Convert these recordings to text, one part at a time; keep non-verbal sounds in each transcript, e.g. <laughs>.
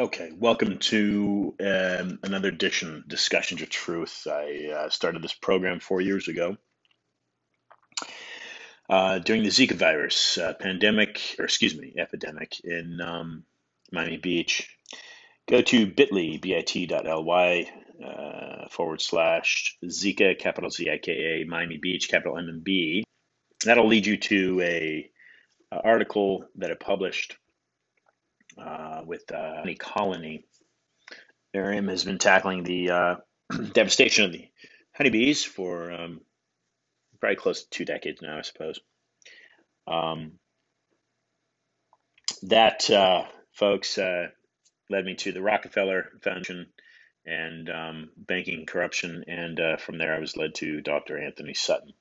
Okay, welcome to um, another edition, Discussions of Truth. I uh, started this program four years ago uh, during the Zika virus uh, pandemic, or excuse me, epidemic in um, Miami Beach. Go to bit.ly, bit.ly uh, forward slash Zika, capital Z I K A, Miami Beach, capital M and B. That'll lead you to a, a article that I published uh, with uh, Honey Colony. Maryam has been tackling the uh, <clears throat> devastation of the honeybees for um, probably close to two decades now, I suppose. Um, that, uh, folks, uh, led me to the Rockefeller Foundation and um, banking corruption, and uh, from there I was led to Dr. Antony Sutton.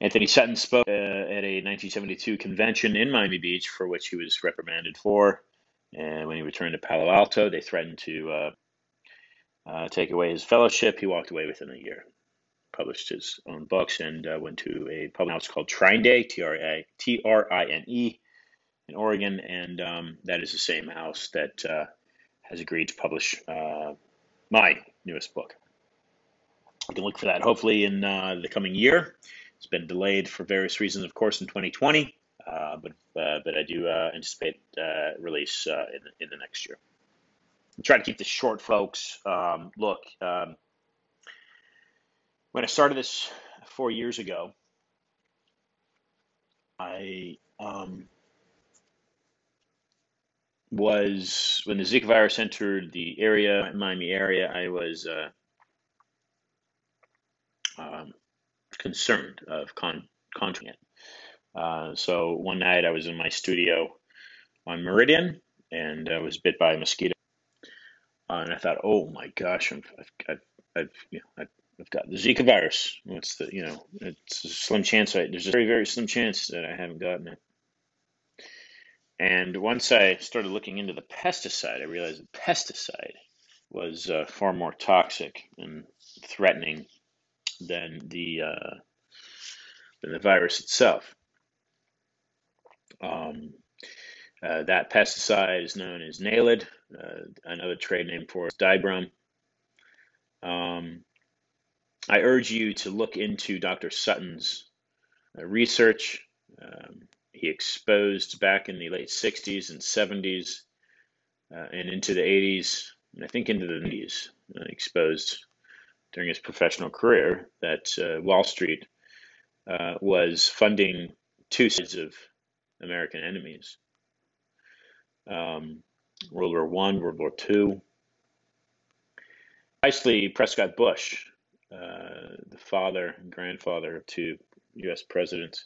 Antony Sutton spoke uh, at a 1972 convention in Miami Beach for which he was reprimanded for. And when he returned to Palo Alto, they threatened to uh, uh, take away his fellowship. He walked away within a year, published his own books, and uh, went to a public house called Trine Day, T R A T R I N E, in Oregon. And um, that is the same house that uh, has agreed to publish uh, my newest book. You can look for that hopefully in the coming year. It's been delayed for various reasons, of course, in 2020, uh, but uh, but I do uh, anticipate uh, release uh, in, in the next year. I'm trying to keep this short, folks. Um, look, um, when I started this four years ago, I um, was when the Zika virus entered the area, Miami area. I was uh, um, concerned of con- contracting it. Uh, so one night I was in my studio on Meridian and I was bit by a mosquito. Uh, and I thought, oh my gosh, I've, I've, I've, you know, I've, I've got the Zika virus. What's the, you know, it's a slim chance. I, there's a very, very slim chance that I haven't gotten it. And once I started looking into the pesticide, I realized the pesticide was uh, far more toxic and threatening than the uh, than the virus itself. Um, uh, that pesticide is known as Naled. Uh, another trade name for it is. Um, I urge you to look into Dr. Sutton's uh, research. Um, he exposed back in the late 60s and 70s uh, and into the 80s, and I think into the 90s, uh, exposed during his professional career that uh, Wall Street uh, was funding two sides of American enemies um, World War One, World War Two. Precisely, Prescott Bush, uh, the father and grandfather of two U.S. presidents,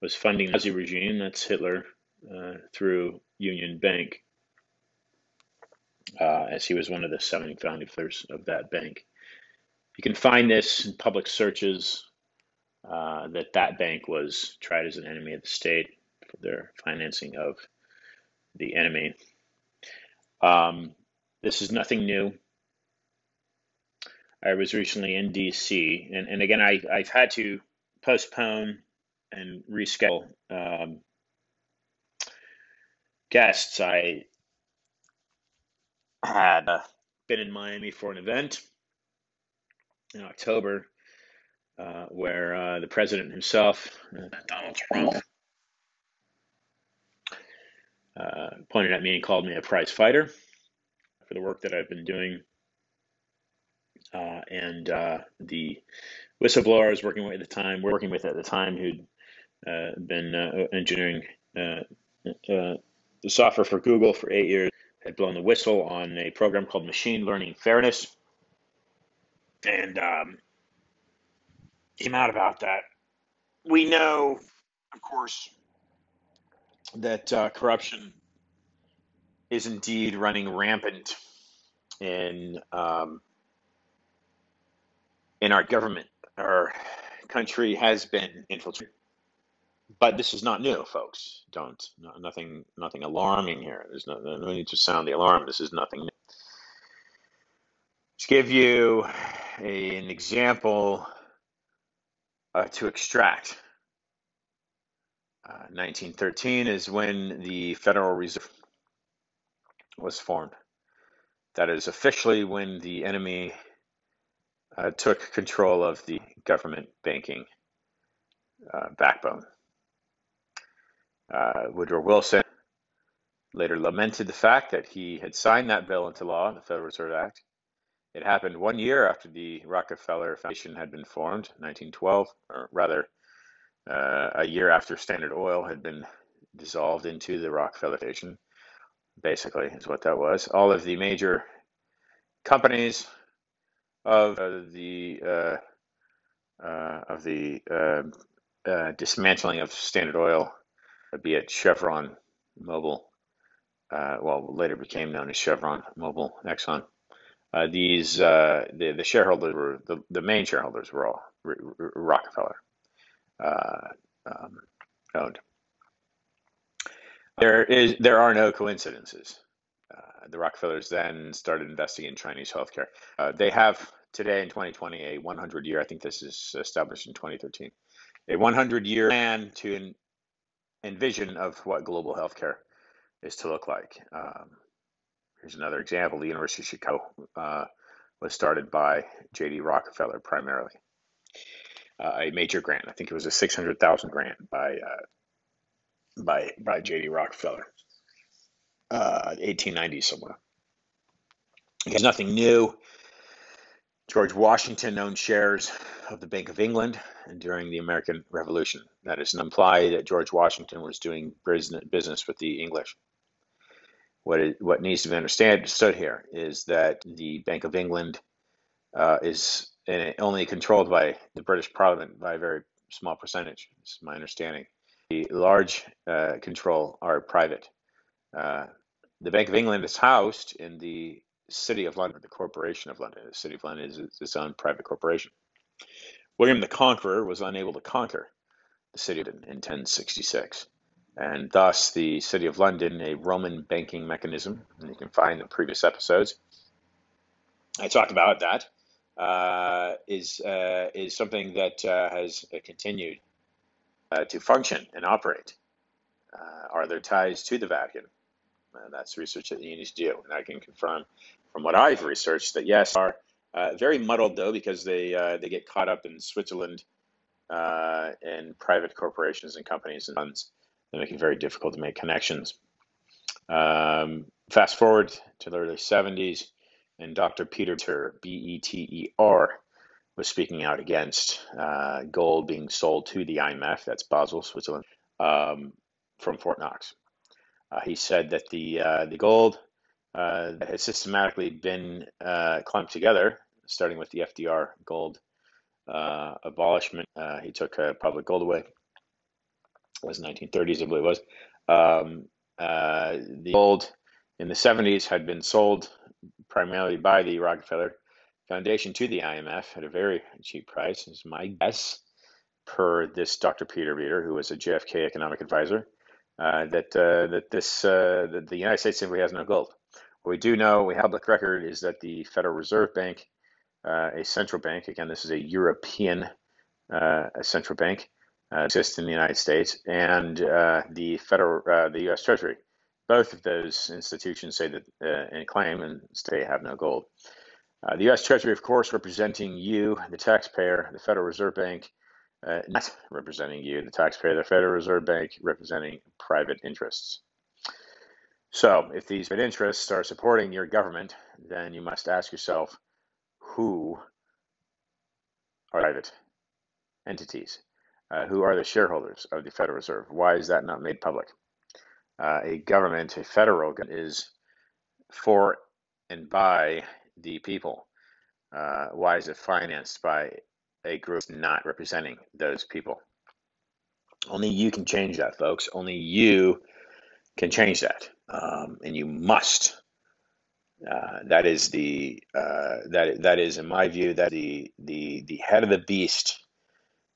was funding the Nazi regime, that's Hitler, uh, through Union Bank, uh, as he was one of the seven founding fathers of that bank. You can find this in public searches uh, that that bank was tried as an enemy of the state for their financing of the enemy. Um, this is nothing new. I was recently in DC, and, and again, I, I've had to postpone and reschedule um, guests. I had uh, been in Miami for an event in October, uh, where uh, the president himself, uh, Donald Trump, uh, pointed at me and called me a prize fighter for the work that I've been doing. Uh, and the whistleblower I was working with at the time, working with at the time, who'd been engineering the software for Google for eight years, had blown the whistle on a program called Machine Learning Fairness and um, came out about that. We know, of course, that uh, corruption is indeed running rampant in um, in our government. Our country has been infiltrated, but this is not new, folks. Don't no, nothing nothing alarming here. There's no, no need to sound the alarm. This is nothing new. To give you a, an example uh, to extract. Uh, 1913 is when the Federal Reserve was formed. That is officially when the enemy uh, took control of the government banking uh, backbone. Uh, Woodrow Wilson later lamented the fact that he had signed that bill into law, the Federal Reserve Act. It happened one year after the Rockefeller Foundation had been formed, 1912, or rather, uh, a year after Standard Oil had been dissolved into the Rockefeller Foundation. Basically, is what that was. All of the major companies of uh, the uh, uh of the um, uh, dismantling of Standard Oil, be it Chevron, Mobil, uh, well, later became known as Chevron, Mobil, Exxon. Uh, these uh, the the shareholders were the, the main shareholders were all R- R- Rockefeller uh, um, owned. There is there are no coincidences. Uh, the Rockefellers then started investing in Chinese healthcare. They have today in 2020 a 100 year. I think this is established in 2013. A 100 year plan to envision of what global healthcare is to look like. Um, here's another example. The University of Chicago uh, was started by J.D. Rockefeller primarily. Uh, a major grant. I think it was a 600,000 grant by uh, by by J.D. Rockefeller, 1890 uh, somewhere. It's nothing new. George Washington owned shares of the Bank of England during the American Revolution. That is doesn't imply that George Washington was doing business with the English. What, it, what needs to be understood here is that the Bank of England uh, is only controlled by the British Parliament by a very small percentage. Is my understanding. The large uh, control are private. Uh, the Bank of England is housed in the City of London, the Corporation of London. The City of London is its own private corporation. William the Conqueror was unable to conquer the city in 1066, and thus the City of London, a Roman banking mechanism, and you can find the previous episodes. I talked about that. Uh, is uh, is something that uh, has continued uh, to function and operate. Uh, are there ties to the Vatican? Uh, that's research that you need to do, and I can confirm from what I've researched, that yes, are uh, very muddled though because they uh, they get caught up in Switzerland uh, and private corporations and companies and funds that make it very difficult to make connections. Um, fast forward to the early 70s, and Dr. Peter B E T E R was speaking out against uh, gold being sold to the IMF, that's Basel, Switzerland, um, from Fort Knox. Uh, he said that the uh, the gold uh, that has systematically been uh, clumped together, starting with the FDR gold uh, abolishment. He took public gold away. Was 1930s, I believe it was. Um, uh, the gold in the 70s had been sold primarily by the Rockefeller Foundation to the IMF at a very cheap price, is my guess, per this Dr. Peter Beter, who was a JFK economic advisor, that that this that the United States simply has no gold. What we do know, we have public record, is that the Federal Reserve Bank, uh, a central bank, again, this is a European uh, central bank, uh, in the United States, and uh, the federal, uh, the U.S. Treasury. Both of those institutions say that uh, and claim and say have no gold. the U.S. Treasury, of course, representing you, the taxpayer, the Federal Reserve Bank, not representing you, the taxpayer, the Federal Reserve Bank representing private interests. So, if these private interests are supporting your government, then you must ask yourself who are private entities? Uh, who are the shareholders of the Federal Reserve? Why is that not made public? Uh, a government, a federal government, is for and by the people. Uh, why is it financed by a group not representing those people? Only you can change that, folks. Only you can change that um, and you must. Uh, that is the uh, that that is, in my view, that the the the head of the beast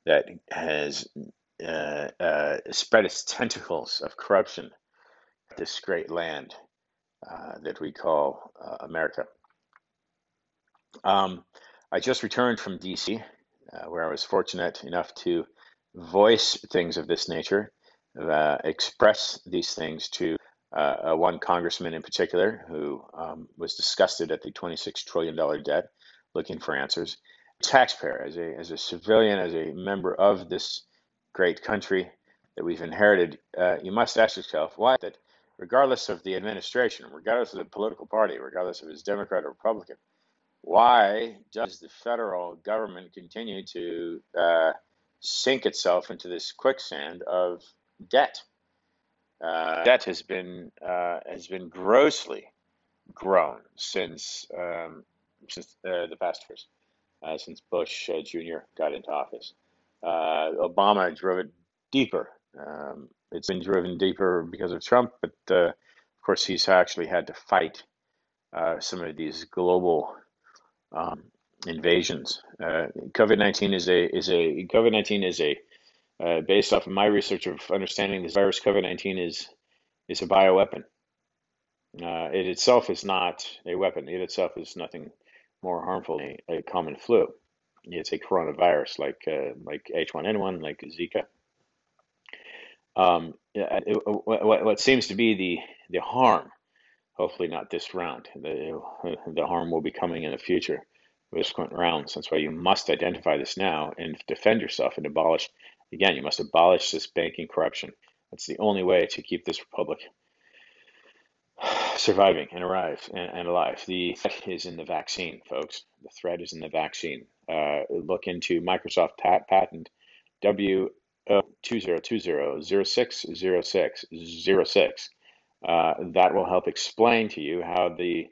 that has uh, uh spread its <laughs> tentacles of corruption this great land uh, that we call uh, America. Um, I just returned from D.C., where I was fortunate enough to voice things of this nature, express these things to uh, uh, one congressman in particular who um, was disgusted at the $26 trillion debt, looking for answers. Taxpayer, as a, as a civilian, as a member of this great country that we've inherited, uh, you must ask yourself why that, regardless of the administration, regardless of the political party, regardless of it's Democrat or Republican, why does the federal government continue to uh, sink itself into this quicksand of debt? Uh, debt has been uh, has been grossly grown since um, since uh, the past years, uh, since Bush uh, Jr. got into office. Uh, Obama drove it deeper. Um, it's been driven deeper because of Trump, but of course he's actually had to fight some of these global um, invasions. COVID nineteen is a is a COVID nineteen is a uh, based off of my research of understanding this virus, COVID 19 is, is a bioweapon. Uh, it itself is not a weapon, it itself is nothing more harmful than a, a common flu. It's a coronavirus like uh, like H1N1, like Zika. Um, it, what, what seems to be the, the harm, hopefully not this round, the, the harm will be coming in the future with subsequent rounds. That's why you must identify this now and defend yourself and abolish Again, you must abolish this banking corruption. That's the only way to keep this republic surviving and arrive and, and alive. The threat is in the vaccine, folks. The threat is in the vaccine. Uh, look into Microsoft pat- patent W two zero two zero zero six zero six zero six. Uh, that will help explain to you how the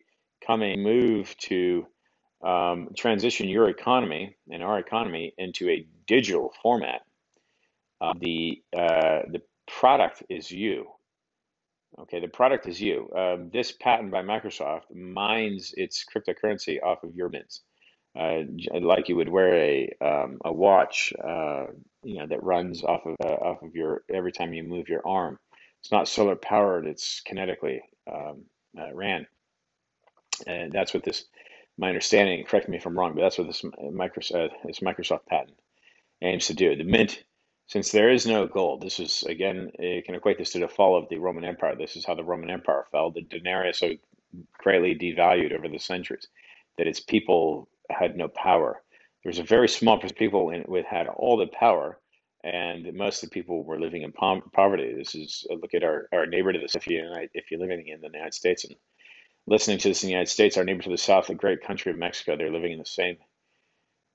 coming move to um, transition your economy and our economy into a digital format uh, the uh, the product is you. Okay, the product is you. Um, this patent by Microsoft mines its cryptocurrency off of your mints, uh, like you would wear a um, a watch, uh, you know, that runs off of uh, off of your every time you move your arm. It's not solar powered; it's kinetically um, uh, ran, and that's what this. My understanding. Correct me if I'm wrong, but that's what this Microsoft this Microsoft patent aims to do. The mint since there is no gold, this is again, you can equate this to the fall of the Roman Empire. This is how the Roman Empire fell. The denarius so greatly devalued over the centuries that its people had no power. There was a very small people in, with had all the power, and most of the people were living in poverty. This is uh, look at our, our neighbor to the south. If, you, if you're living in the United States and listening to this in the United States, our neighbor to the south, the great country of Mexico, they're living in the same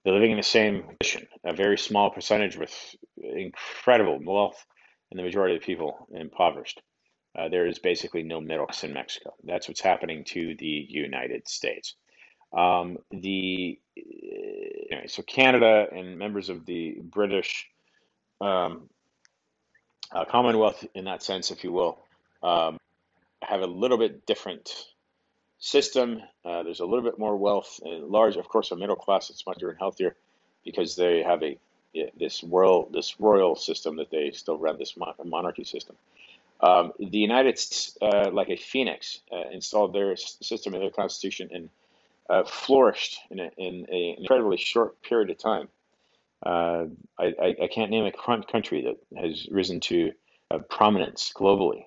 they're living in the same condition, a very small percentage with incredible wealth, and the majority of people impoverished. Uh, there is basically no middle class in Mexico. That's what's happening to the United States. Um, the anyway, so Canada and members of the British um, uh, Commonwealth, in that sense, if you will, um, have a little bit different system. Uh, there's a little bit more wealth. And large, of course, a middle class is smarter and healthier because they have a this royal this royal system that they still run this monarchy system. Um, the United States, uh, like a phoenix, uh, installed their system in their constitution and uh, flourished in, a, in a, an incredibly short period of time. Uh, I, I, can't name a country that has risen to uh, prominence globally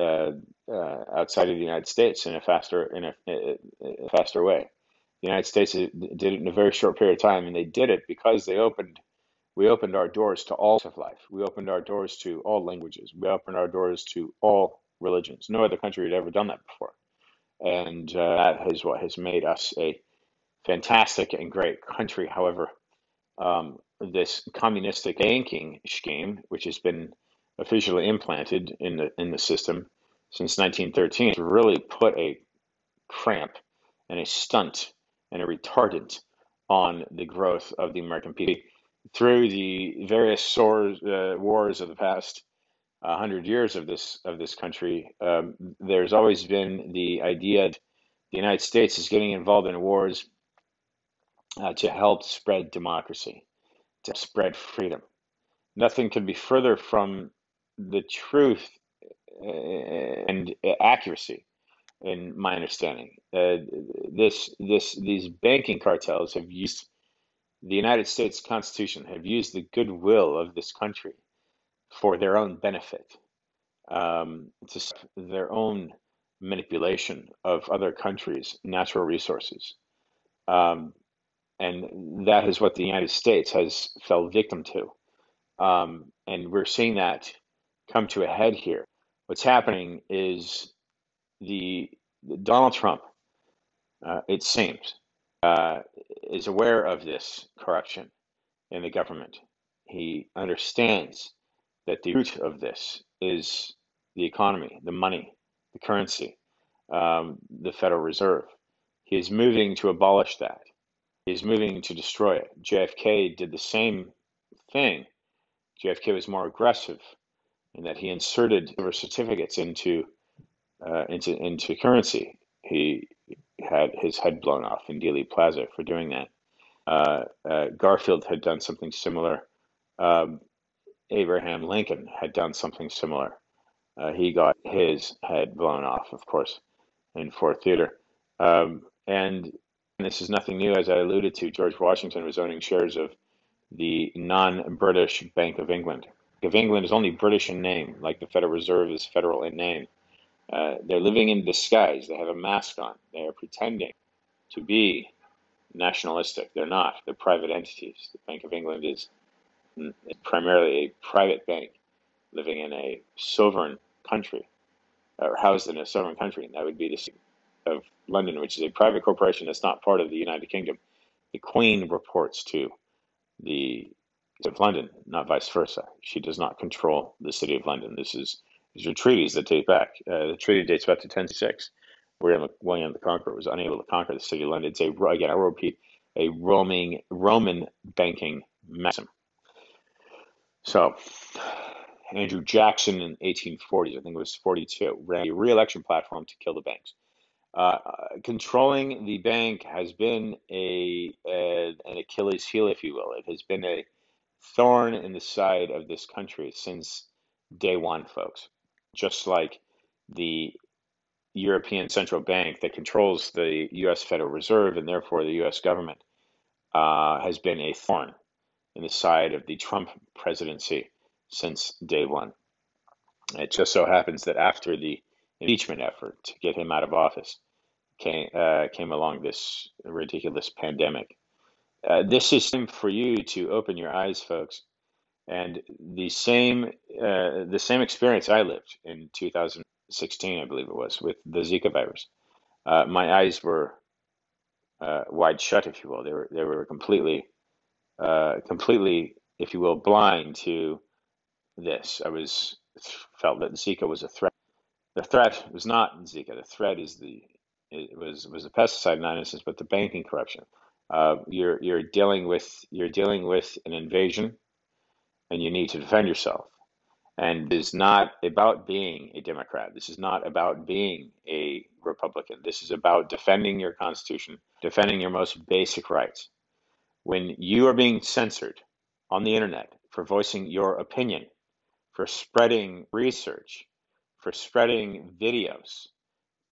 uh, uh, outside of the United States in a faster in a, a, faster way. The United States did it in a very short period of time, and they did it because they opened we opened our doors to all of life. We opened our doors to all languages. We opened our doors to all religions. No other country had ever done that before, and uh, that is what has made us a fantastic and great country. However, um, this communistic banking scheme, which has been officially implanted in the in the system since 1913 to really put a cramp and a stunt and a retardant on the growth of the American people through the various uh, wars of the past uh, hundred years of this of this country. Um, there's always been the idea that the United States is getting involved in wars uh, to help spread democracy, to spread freedom. Nothing could be further from the truth uh, and accuracy in my understanding. Uh, this this these banking cartels have used the United States Constitution, have used the goodwill of this country for their own benefit. um, to their own manipulation of other countries' natural resources. Um, and that is what the United States has fell victim to. Um, and we're seeing that come to a head here. What's happening is the, the Donald Trump, uh, it seems, uh, is aware of this corruption in the government. He understands that the root of this is the economy, the money, the currency, um, the Federal Reserve. He is moving to abolish that. He's moving to destroy it. JFK did the same thing. JFK was more aggressive in that he inserted silver certificates into uh, into into currency. He had his head blown off in Dealey Plaza for doing that. Uh, uh, Garfield had done something similar. Um, Abraham Lincoln had done something similar. Uh, he got his head blown off, of course, in Ford Theater. Um, and this is nothing new, as I alluded to. George Washington was owning shares of the non British Bank of England. Of England is only British in name, like the Federal Reserve is federal in name. Uh, they're living in disguise. They have a mask on. They are pretending to be nationalistic. They're not. They're private entities. The Bank of England is primarily a private bank living in a sovereign country or housed in a sovereign country. And that would be the city of London, which is a private corporation that's not part of the United Kingdom. The Queen reports to the of London, not vice versa. She does not control the city of London. This is these are treaties that date back. Uh, the treaty dates back to 1006. William, William the Conqueror was unable to conquer the city of London. It's a again, I will repeat, a roaming Roman banking mechanism. So, Andrew Jackson in 1840s, I think it was 42, ran a re-election platform to kill the banks. Uh, controlling the bank has been a, a, an Achilles heel, if you will. It has been a thorn in the side of this country since day one, folks. Just like the European Central Bank that controls the U.S. Federal Reserve and therefore the U.S. government uh, has been a thorn in the side of the Trump presidency since day one. It just so happens that after the impeachment effort to get him out of office came, uh, came along this ridiculous pandemic. Uh, this is for you to open your eyes, folks. And the same uh, the same experience I lived in 2016, I believe it was, with the Zika virus. Uh, my eyes were uh, wide shut, if you will. They were they were completely uh, completely, if you will, blind to this. I was felt that Zika was a threat. The threat was not Zika. The threat is the it was was the pesticide non-innocence, but the banking corruption. Uh, you're you're dealing with you're dealing with an invasion, and you need to defend yourself. And it is not about being a Democrat. This is not about being a Republican. This is about defending your Constitution, defending your most basic rights when you are being censored on the internet for voicing your opinion, for spreading research, for spreading videos,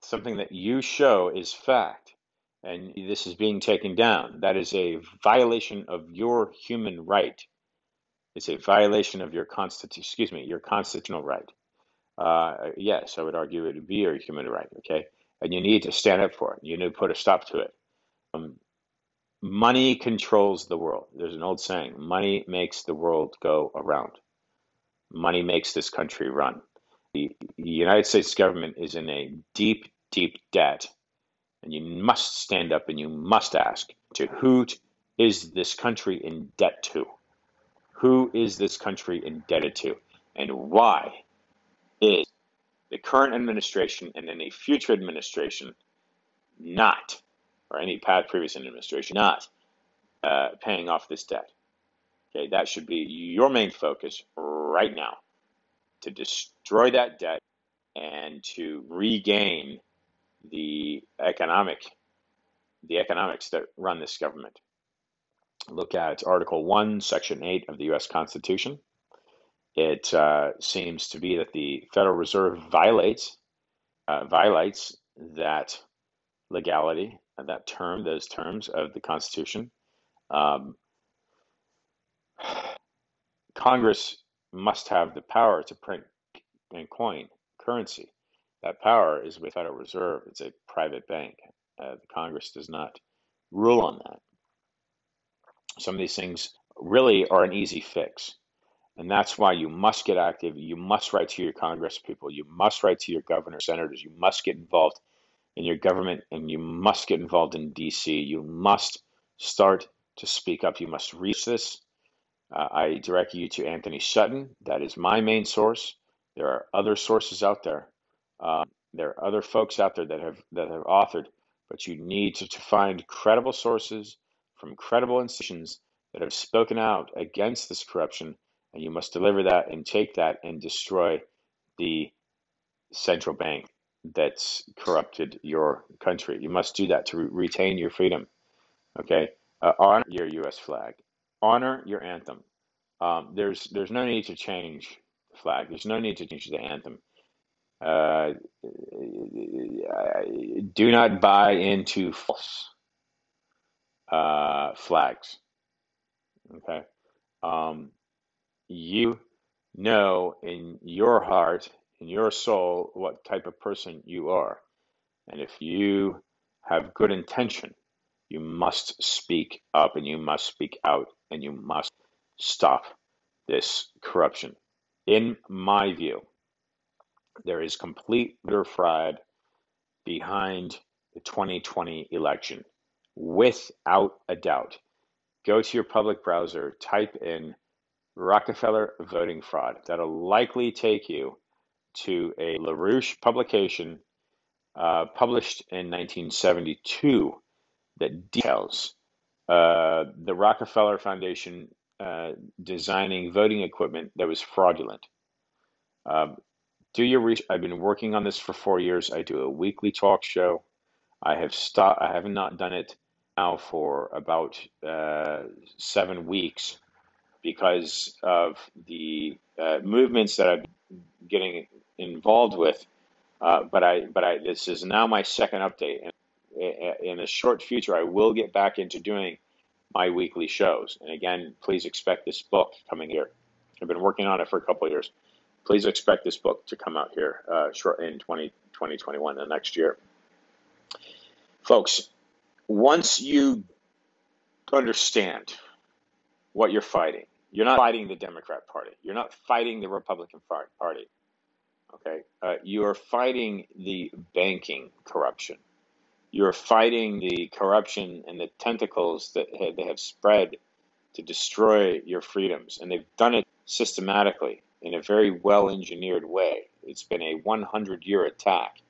something that you show is fact, and this is being taken down, that is a violation of your human right. It's a violation of your constitution, excuse me, your constitutional right. Uh, yes, I would argue it would be your human right, okay? And you need to stand up for it. You need to put a stop to it. Um, money controls the world. There's an old saying money makes the world go around. Money makes this country run. The, the United States government is in a deep, deep debt, and you must stand up and you must ask to who is this country in debt to? Who is this country indebted to? And why is the current administration and any future administration not or any past previous administration not uh, paying off this debt. Okay, that should be your main focus right now to destroy that debt and to regain the economic the economics that run this government. Look at Article 1, Section 8 of the U.S. Constitution. It uh, seems to be that the Federal Reserve violates uh, violates that legality that term, those terms of the Constitution. Um, Congress must have the power to print and coin currency. That power is with Federal Reserve. It's a private bank. Uh, the Congress does not rule on that. Some of these things really are an easy fix. And that's why you must get active. You must write to your Congress people. You must write to your governor, senators. You must get involved in your government and you must get involved in DC. You must start to speak up. You must reach this. Uh, I direct you to Antony Sutton. That is my main source. There are other sources out there. Uh, there are other folks out there that have that have authored, but you need to, to find credible sources from credible institutions that have spoken out against this corruption, and you must deliver that and take that and destroy the central bank that's corrupted your country. You must do that to re- retain your freedom. Okay, uh, honor your U.S. flag, honor your anthem. Um, there's there's no need to change the flag. There's no need to change the anthem. Uh, do not buy into false uh, flags. Okay. Um, you know in your heart, in your soul, what type of person you are. And if you have good intention, you must speak up and you must speak out and you must stop this corruption. In my view, there is complete voter fraud behind the 2020 election, without a doubt. Go to your public browser, type in Rockefeller voting fraud. That'll likely take you to a LaRouche publication uh, published in 1972 that details uh, the Rockefeller Foundation uh, designing voting equipment that was fraudulent. Um, do your research. I've been working on this for four years. I do a weekly talk show. I have stopped. I have not done it now for about uh, seven weeks because of the uh, movements that I'm getting involved with. Uh, but I, but I, this is now my second update, and in the short future, I will get back into doing my weekly shows. And again, please expect this book coming here. I've been working on it for a couple of years please expect this book to come out here uh, short in 20, 2021, the next year. Folks, once you understand what you're fighting, you're not fighting the Democrat Party. You're not fighting the Republican Party. Okay, uh, you are fighting the banking corruption. You're fighting the corruption and the tentacles that they have spread to destroy your freedoms, and they've done it systematically in a very well engineered way. It's been a 100 year attack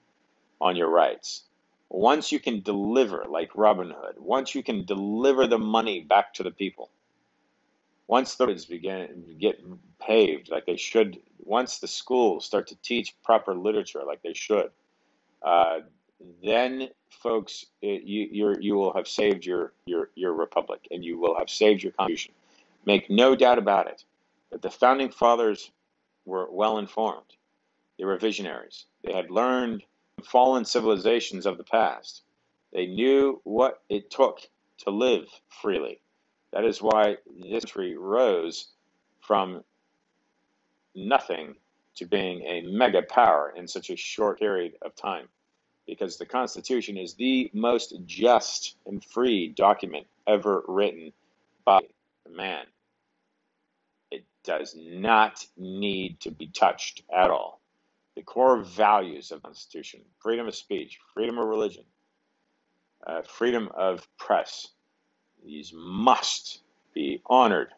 on your rights. Once you can deliver, like Robin Hood, once you can deliver the money back to the people, once the roads begin get paved like they should, once the schools start to teach proper literature like they should, uh, then folks, it, you you will have saved your your your republic and you will have saved your constitution. Make no doubt about it. That the founding fathers were well informed. They were visionaries. They had learned from fallen civilizations of the past. They knew what it took to live freely. That is why this country rose from nothing to being a mega power in such a short period of time. Because the Constitution is the most just and free document ever written by man does not need to be touched at all. The core values of the Constitution freedom of speech, freedom of religion, uh, freedom of press these must be honored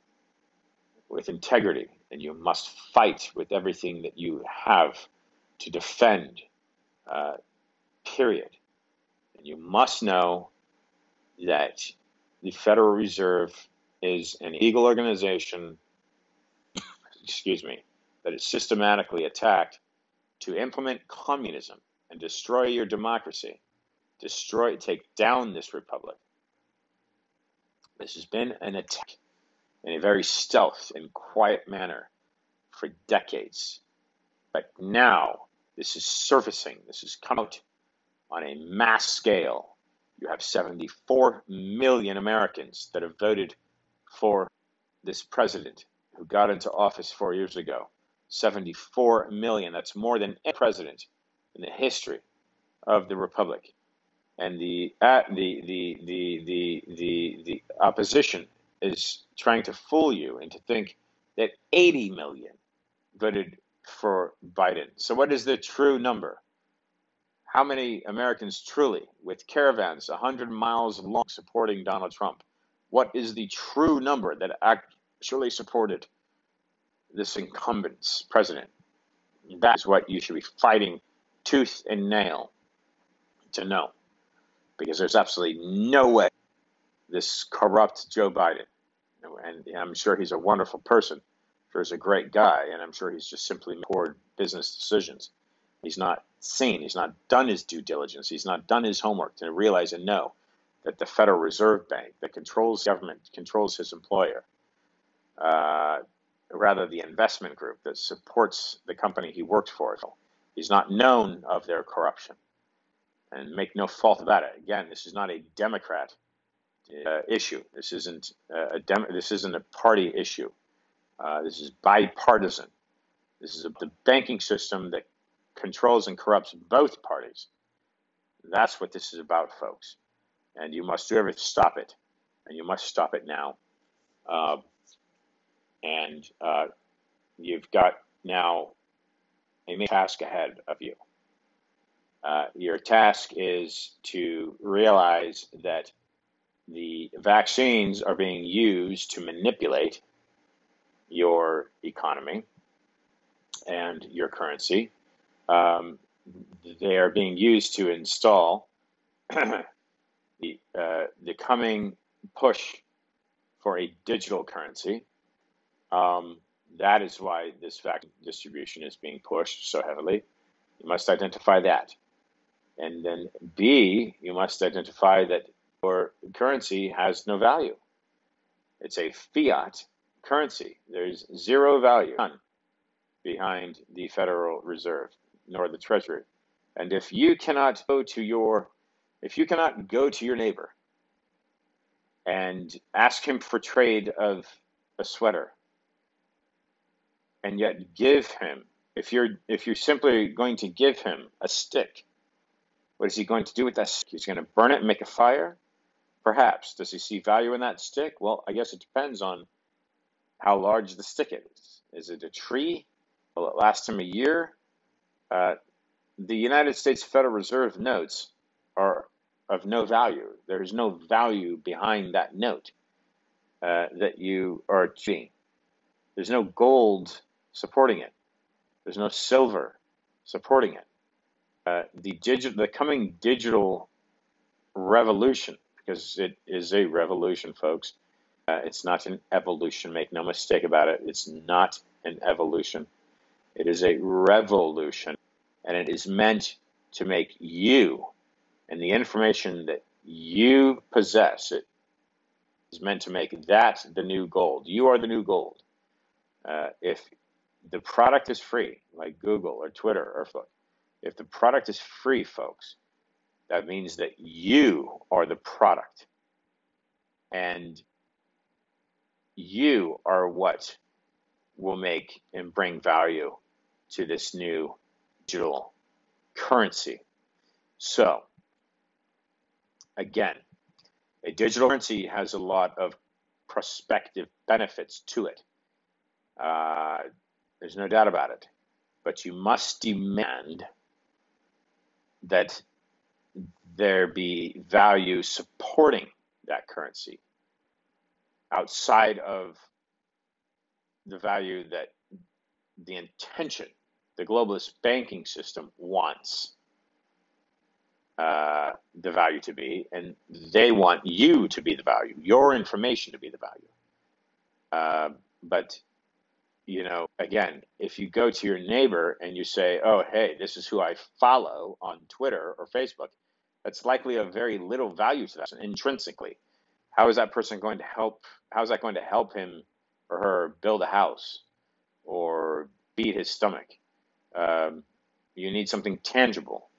with integrity, and you must fight with everything that you have to defend, uh, period. And you must know that the Federal Reserve is an eagle organization excuse me, that is systematically attacked to implement communism and destroy your democracy, destroy, take down this republic. This has been an attack in a very stealth and quiet manner for decades. But now this is surfacing, this has come out on a mass scale. You have 74 million Americans that have voted for this president who got into office four years ago. 74 million. That's more than any president in the history of the republic. And the uh, the, the the the the the opposition is trying to fool you into think that 80 million voted for Biden. So what is the true number? How many Americans truly, with caravans 100 miles long, supporting Donald Trump? What is the true number that actually supported this incumbent's president? That's what you should be fighting tooth and nail to know. Because there's absolutely no way this corrupt Joe Biden, and I'm sure he's a wonderful person, sure he's a great guy, and I'm sure he's just simply poor business decisions. He's not seen, he's not done his due diligence, he's not done his homework to realize and know that the Federal Reserve Bank that controls government controls his employer, uh, rather the investment group that supports the company he worked for. He's not known of their corruption, and make no fault about it. Again, this is not a Democrat uh, issue. This isn't a Dem- this isn't a party issue. Uh, this is bipartisan. This is a, the banking system that controls and corrupts both parties. That's what this is about, folks. And you must do everything to stop it. And you must stop it now. Uh, and uh, you've got now a task ahead of you. Uh, your task is to realize that the vaccines are being used to manipulate your economy and your currency. Um, they are being used to install <clears throat> the, uh, the coming push for a digital currency. Um, that is why this vaccine distribution is being pushed so heavily. You must identify that. And then B, you must identify that your currency has no value. It's a fiat currency. There's zero value behind the Federal Reserve nor the Treasury. And if you cannot go to your if you cannot go to your neighbor and ask him for trade of a sweater and yet give him if you're if you're simply going to give him a stick what is he going to do with that stick? He's going to burn it and make a fire? Perhaps. Does he see value in that stick? Well i guess it depends on how large the stick is. Is it a tree? Will it last him a year? Uh, the united states federal reserve notes are of no value. There's no value behind that note uh, that you are achieving there's no gold supporting it. There's no silver supporting it. Uh, the digital, the coming digital revolution, because it is a revolution, folks. Uh, it's not an evolution. Make no mistake about it. It's not an evolution. It is a revolution, and it is meant to make you and the information that you possess. It is meant to make that the new gold. You are the new gold. Uh, if the product is free, like Google or Twitter or Facebook, if the product is free, folks, that means that you are the product. And you are what will make and bring value to this new digital currency. So, again, a digital currency has a lot of prospective benefits to it. Uh, there's no doubt about it. But you must demand that there be value supporting that currency outside of the value that the intention, the globalist banking system wants uh, the value to be, and they want you to be the value, your information to be the value. Uh, but you know, again, if you go to your neighbor and you say, oh, hey, this is who I follow on Twitter or Facebook, that's likely of very little value to that intrinsically. How is that person going to help? How is that going to help him or her build a house or beat his stomach? Um, you need something tangible.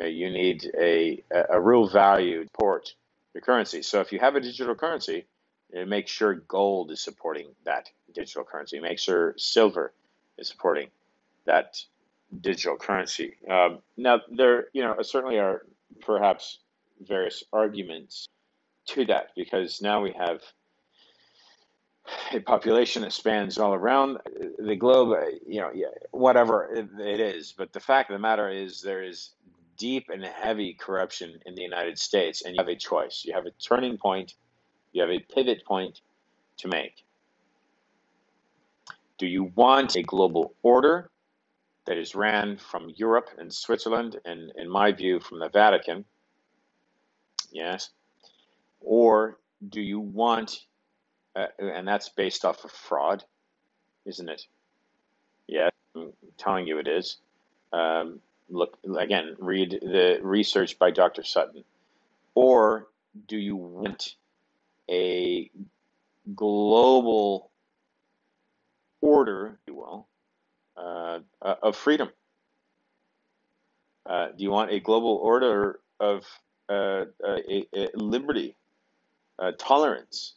Uh, you need a, a real value support your currency. So if you have a digital currency, make sure gold is supporting that digital currency. Make sure silver is supporting that digital currency. Um, now, there, you know, certainly are perhaps various arguments to that because now we have a population that spans all around the globe. You know, whatever it is, but the fact of the matter is there is deep and heavy corruption in the United States, and you have a choice. You have a turning point. You have a pivot point to make. Do you want a global order that is ran from Europe and Switzerland, and in my view, from the Vatican? Yes. Or do you want, uh, and that's based off of fraud, isn't it? Yeah, I'm telling you it is. Um, look again, read the research by Dr. Sutton. Or do you want a global order, if you will, uh, uh, of freedom? Uh, do you want a global order of uh, uh, a, a liberty, uh, tolerance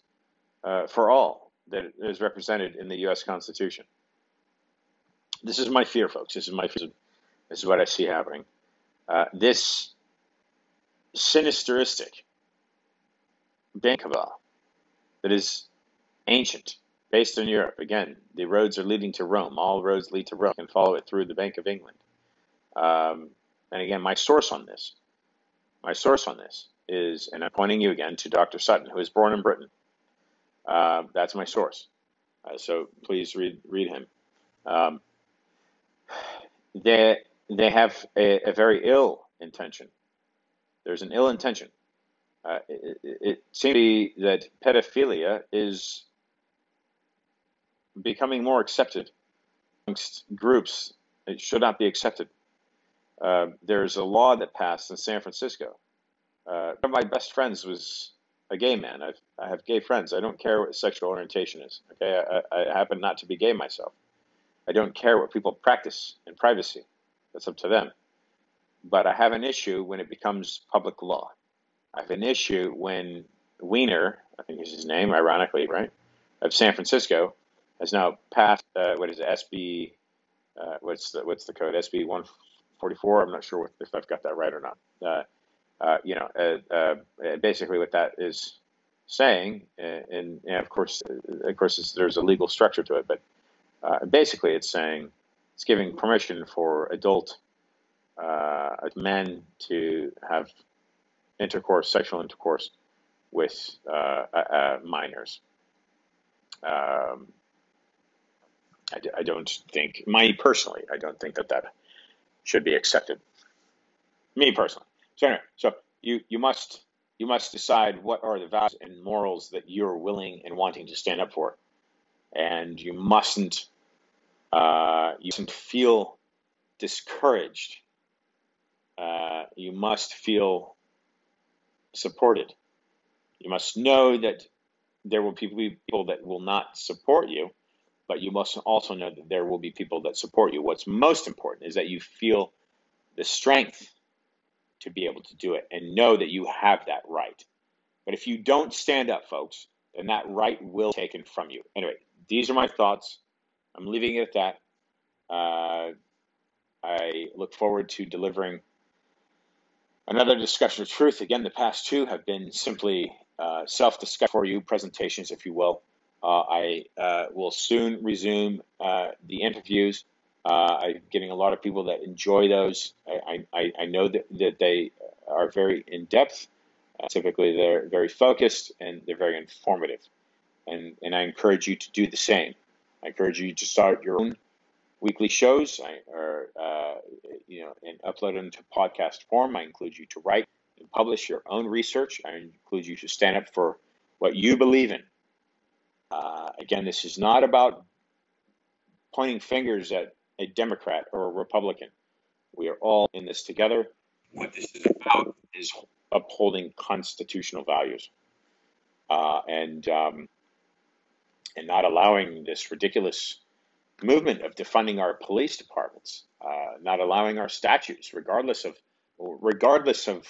for all that is represented in the U.S. Constitution? This is my fear, folks. This is my fear. This is what I see happening. this sinisteristic bank cabal that is ancient based in Europe. Again, the roads are leading to Rome. All roads lead to Rome. You can follow it through the Bank of England. Um, and again, my source on this, my source on this is, and I'm pointing you again to Dr. Sutton, who was born in Britain. Uh, that's my source. Uh, so please read read him. Um, they they have a, a, very ill intention. There's an ill intention. Uh, it, it, it seems that pedophilia is becoming more accepted amongst groups. It should not be accepted. Uh, there's a law that passed in San Francisco. Uh, one of my best friends was a gay man. I've, I have gay friends. I don't care what sexual orientation is. Okay, I, I happen not to be gay myself. I don't care what people practice in privacy. That's up to them. But I have an issue when it becomes public law. I have an issue when Wiener, I think is his name, ironically, right, of San Francisco, has now passed uh, what is it, SB uh, what's the what's the code SB one forty four. I'm not sure what, if I've got that right or not. Uh, uh you know, uh, uh, basically what that is saying, and, and of course, of course, there's a legal structure to it, but basically it's saying it's giving permission for adult men to have intercourse, sexual intercourse with minors. Um, I, I don't think, my personally, I don't think that that should be accepted. Me personally. So anyway, so you you must you must decide what are the values and morals that you're willing and wanting to stand up for, and you mustn't uh, you mustn't feel discouraged. Uh, you must feel supported. You must know that there will be people that will not support you but you must also know that there will be people that support you. What's most important is that you feel the strength to be able to do it and know that you have that right. But if you don't stand up, folks, then that right will be taken from you. Anyway, these are my thoughts. I'm leaving it at that. Uh, I look forward to delivering another discussion of truth. Again, the past two have been simply uh, self discussion for you, presentations, if you will. Uh, I uh, will soon resume uh, the interviews. I'm getting a lot of people that enjoy those. I, I, I know that, that they are very in depth. typically, they're very focused and they're very informative. And, and I encourage you to do the same. I encourage you to start your own weekly shows or uh, you know and upload them to podcast form. I include you to write and publish your own research. I include you to stand up for what you believe in. Uh, again, this is not about pointing fingers at a Democrat or a Republican. We are all in this together. What this is about is upholding constitutional values uh, and um, and not allowing this ridiculous movement of defunding our police departments, uh, not allowing our statutes, regardless of regardless of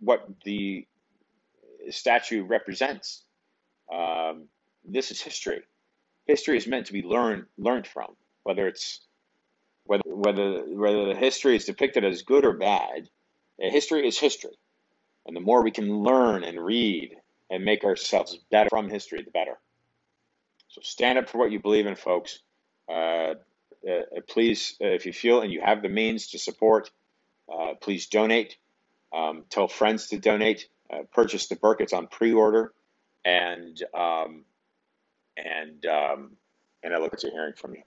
what the statute represents. Um, this is history. History is meant to be learned learned from. whether it's whether whether whether the history is depicted as good or bad. History is history, and the more we can learn and read and make ourselves better from history, the better. So stand up for what you believe in, folks. Uh, uh, please, uh, if you feel and you have the means to support, uh, please donate. Um, tell friends to donate. Uh, purchase the Burkitts on pre-order, and um, and um, and I look forward to hearing from you.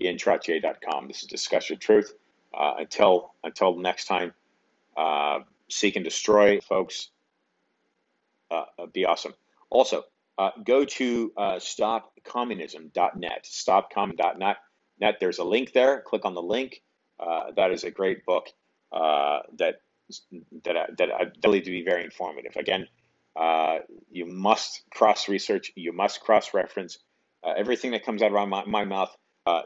IanTrottier.com. This is Discuss Your Truth. Uh, until until next time, seek and destroy, folks. be awesome. Also, uh, go to uh, stopcommunism.net, stopcommunism.net. There's a link there. Click on the link. Uh, that is a great book uh, that that I, that I believe to be very informative. Again, uh, you must cross research. You must cross reference uh, everything that comes out of my, my mouth.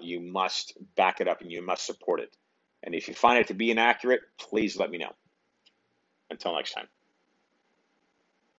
you must back it up and you must support it. And if you find it to be inaccurate, please let me know. Until next time.